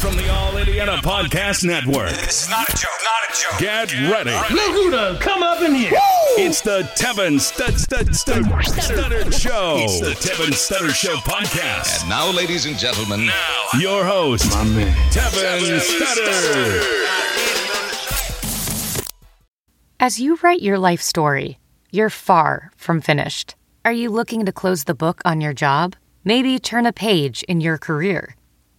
from the All Indiana Podcast Network. This is not a joke. Not a joke. Get ready. Look who done come up in here. It's the Tevin Stud Stud Stud Stutter Show. It's the Tevin Studdard Show podcast. And now, ladies and gentlemen, Now, your host, My man. Tevin Studdard. As you write your life story, you're far from finished. Are you looking to close the book on your job? Maybe turn a page in your career?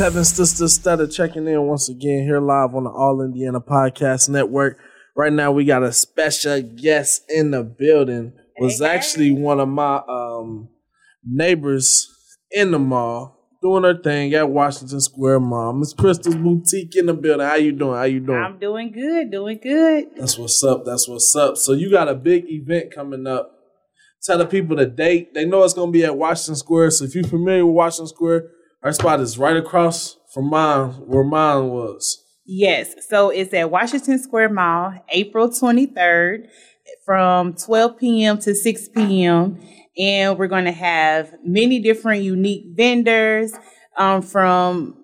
Tevin Sister Studdard checking in once again here live on the All Indiana Podcast Network. Right now we got a special guest in the building. Was actually one of my um neighbors in the mall doing her thing at Washington Square Mall. Miss Crystal's Boutique in the building. How you doing? How you doing? I'm doing good, doing good. That's what's up. That's what's up. So you got a big event coming up. Tell the people the date. They know it's gonna be at Washington Square. So if you're familiar with Washington Square, our spot is right across from mine, where mine was. Yes, so it's at Washington Square Mall, April 23rd from 12 p.m. to 6 p.m. And we're going to have many different unique vendors um, from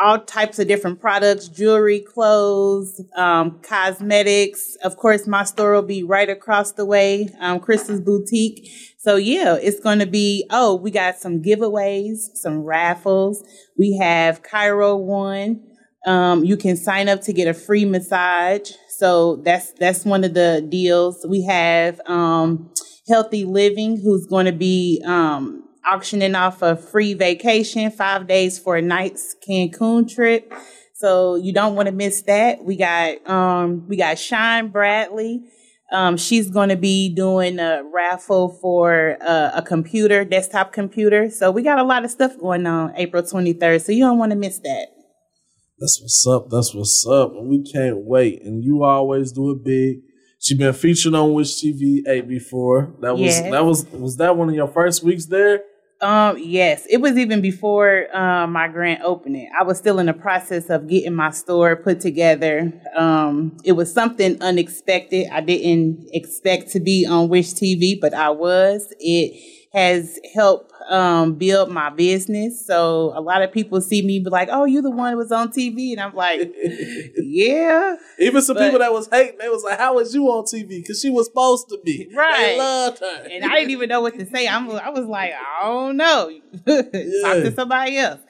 all types of different products jewelry, clothes, um, cosmetics. Of course, my store will be right across the way, um, Crystal's Boutique. So, yeah, it's going to be, oh, we got some giveaways, some raffles. We have Chiro One. Um, you can sign up to get a free massage. So that's that's one of the deals. We have um, Healthy Living, who's going to be um, auctioning off a free vacation, five days for a night's Cancun trip. So you don't want to miss that. We got um, we got Shine Bradley. Um, she's going to be doing a raffle for uh, a computer, desktop computer. So we got a lot of stuff going on April 23rd. So you don't want to miss that. That's what's up. That's what's up. And we can't wait. And you always do it big. She been featured on Wish TV 8 before. That was that was was that one of your first weeks there? Um, yes, it was even before um, my grand opening. I was still in the process of getting my store put together. Um, it was something unexpected. I didn't expect to be on Wish TV, but I was. It has helped um, build my business. So a lot of people see me be like, "Oh, you the one who was on TV," and I'm like, "Yeah." Even some But- people that was hating, they was like, "How was you on TV?" Because she was supposed to be. Right. They loved her. and I didn't even know what to say. I'm, I was like, I don't know. Talk Yeah. to somebody else.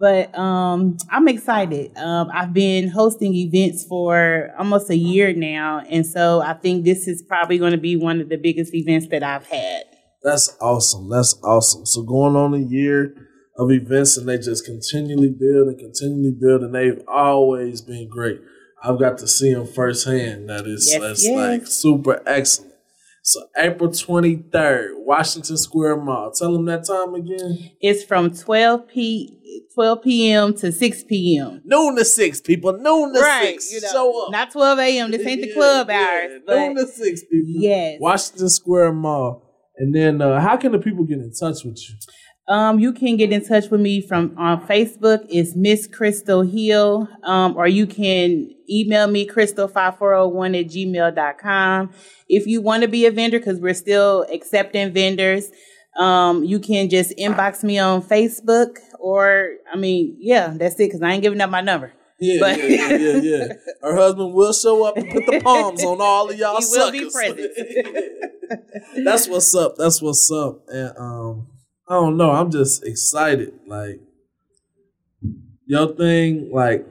But um, I'm excited. Um, I've been hosting events for almost a year now, and so I think this is probably going to be one of the biggest events that I've had. That's awesome. That's awesome. So going on a year of events and they just continually build and continually build and they've always been great. I've got to see them firsthand. That is Yes, that's yes. like super excellent. So April 23rd, Washington Square Mall. Tell them that time again. It's from 12 p 12 p.m. to 6 p.m. Noon to six, people. Noon to Right, six. you know, Show up. not 12 a.m. This ain't the club yeah. hours, Noon to six, people. yes. Washington Square Mall. And then uh, how can the people get in touch with you? Um, you can get in touch with me from on Facebook. It's Miss Crystal Hill. Um, or you can email me crystal5401 at gmail.com. If you want to be a vendor, because we're still accepting vendors, um, you can just inbox me on Facebook or I mean, yeah, that's it, because I ain't giving up my number. Yeah, But- yeah, yeah, yeah, yeah. Her husband will show up and put the palms on all of y'all He will be suckers. present. That's what's up. That's what's up. And um, I don't know. I'm just excited. Like your thing, like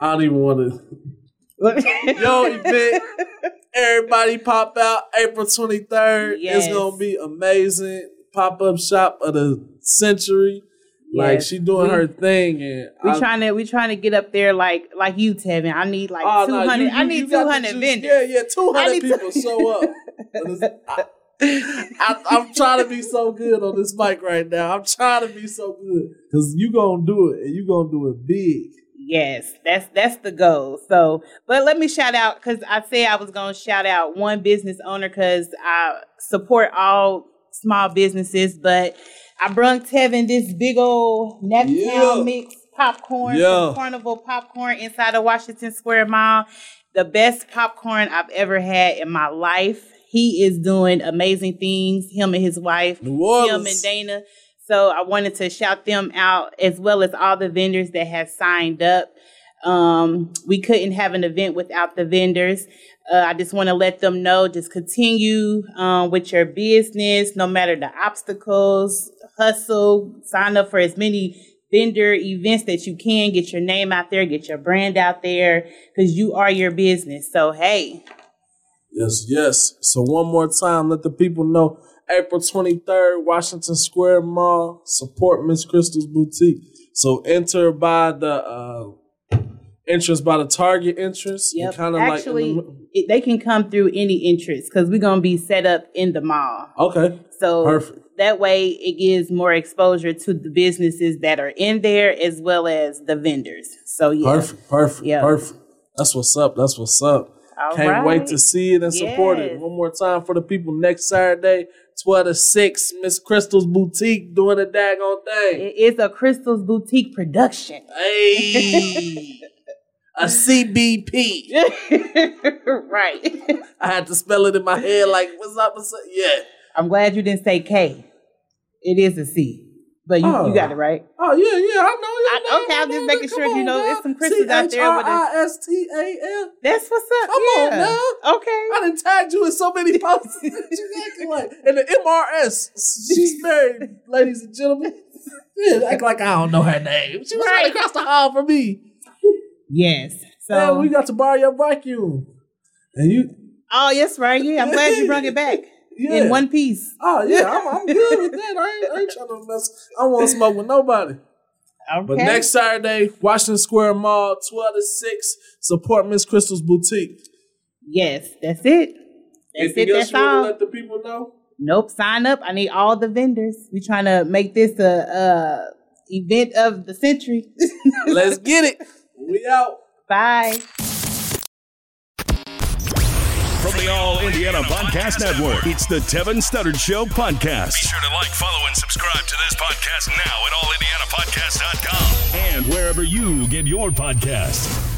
I don't even want to. Yo, event. Everybody pop out April 23rd. Yes. It's going to be amazing. Pop up shop of the century. Like Yes. she doing We- her thing and We I- trying to we trying to get up there like like you, Tevin. I need like oh, two hundred. no, I need two hundred two got the hundred juice. vendors. Yeah, yeah, two hundred need to- people show up. I, I'm trying to be so good on this mic right now. I'm trying to be so good because you gonna do it and you gonna do it big. Yes, that's that's the goal. So, but let me shout out because I said I was to shout out one business owner because I support all small businesses. But I brung Tevin this big old Naptown Yeah. mix popcorn, Yeah. Carnival popcorn inside of Washington Square Mall. The best popcorn I've ever had in my life. He is doing amazing things. Him and his wife, him and Dana. So I wanted to shout them out as well as all the vendors that have signed up. Um, we couldn't have an event without the vendors. Uh, I just want to let them know, just continue um, with your business, no matter the obstacles, hustle, sign up for as many vendor events that you can, get your name out there, get your brand out there, because you are your business. So, hey, Yes, yes. So one more time, let the people know April 23rd, Washington Square Mall. Support Miss Crystal's Boutique. So enter by the uh, entrance by the Target entrance. Yep. Kind of Actually, like the, it, they can come through any entrance because we're going to be set up in the mall. okay. So Perfect. That way it gives more exposure to the businesses that are in there as well as the vendors. So yeah. Perfect. Perfect. Yeah. Perfect. That's what's up. That's what's up. All Can't wait to see it and support it. One more time for the people next Saturday, 12 to 6, Miss Crystal's Boutique doing a daggone thing. It is a Crystal's Boutique production. Hey, a CBP. right. I had to spell it in my head like, what's up? What's up? Yeah. I'm glad you didn't say K. It is a C. But you, Oh. you got oh. it right. Oh, yeah, yeah, I know. I- your name. okay, I'm just making that. sure, Come you know, now. there's some Crystals out there with a- C-H-R-I-S-T-A-L. That's what's up. Come on yeah. now. Okay. I done tagged you in so many posts. you acting like, and the MRS. She's married, ladies and gentlemen. Yeah, act like I don't know her name. She was right Right. across the hall from me. Yes. So So we got to borrow your vacuum. And you, Oh, yes, right. Yeah, I'm glad you brought it back Yeah. in one piece. oh yeah, I'm, I'm good with that. I ain't, I ain't trying to mess. I don't want to smoke with nobody. Okay. But next Saturday, Washington Square Mall, 12 to 6, support Miss Crystal's Boutique. Yes, that's it. That's Anything it. That's you all. let the people know? Nope. Sign up. I need all the vendors. We trying to make this a, a event of the century. Let's get it. We out. Bye. The All Indiana Podcast Network, it's the Tevin Studdard Show podcast. Be sure to like, follow, and subscribe to this podcast now at allindianapodcast.com. And wherever you get your podcasts.